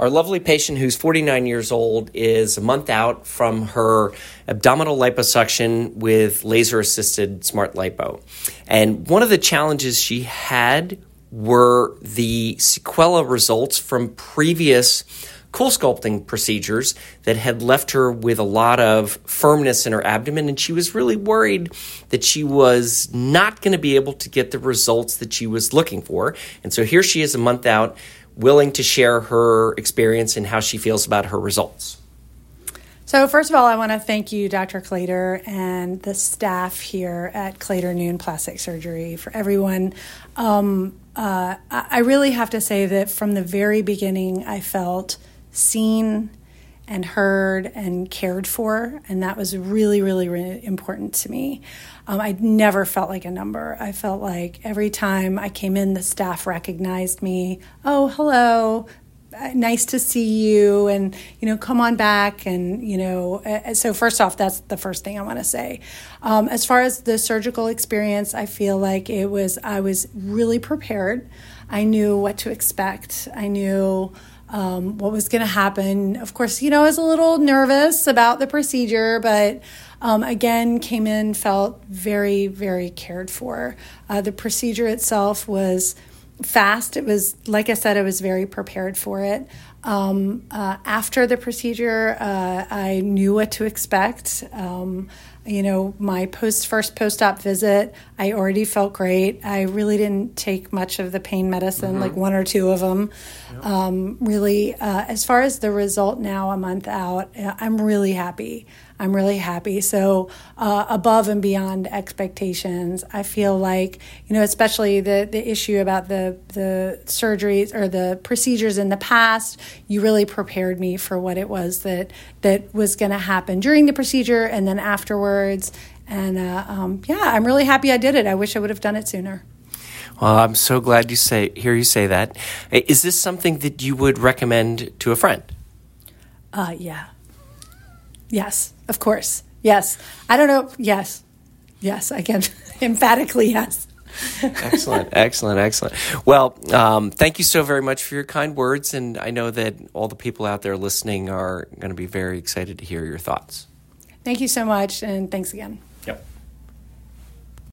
Our lovely patient, who's 49 years old, is a month out from her abdominal liposuction with laser assisted smart lipo. And one of the challenges she had were the sequela results from previous CoolSculpting procedures that had left her with a lot of firmness in her abdomen, and she was really worried that she was not going to be able to get the results that she was looking for. And so here she is a month out, willing to share her experience and how she feels about her results. So, first of all, I want to thank you, Dr. Claytor, and the staff here at Claytor Noone Plastic Surgery for everyone. Um, uh, I really have to say that from the very beginning, I felt seen and heard and cared for. And that was really, really, really important to me. Um, I never felt like a number. I felt like every time I came in, the staff recognized me. Oh, hello. Nice to see you and you know come on back and you know so first off that's the first thing i want to say um, as far as the surgical experience i feel like it was i was really prepared i knew what to expect i knew um, what was going to happen. Of course, you know, I was a little nervous about the procedure, but um, again, came in, felt very, very cared for. Uh, the procedure itself was fast. It was, like I said, I was very prepared for it. Um, uh, after the procedure, uh, I knew what to expect. Um, you know, my post first post op visit, I already felt great. I really didn't take much of the pain medicine, mm-hmm. like one or two of them. Yep. Um, really, uh, as far as the result now, a month out, uh, I'm really happy. I'm really happy. So, uh, above and beyond expectations, I feel like, you know, especially the, the issue about the, the surgeries or the procedures in the past, you really prepared me for what it was that, that was going to happen during the procedure and then afterwards. And uh, um, yeah, I'm really happy I did it. I wish I would have done it sooner. Well, I'm so glad you say hear you say that. Is this something that you would recommend to a friend? Uh, yeah. Yes, of course. Yes. I don't know. Yes. Yes, I can emphatically yes. excellent, excellent, excellent. Well, um, thank you so very much for your kind words, and I know that all the people out there listening are going to be very excited to hear your thoughts. Thank you so much, and thanks again.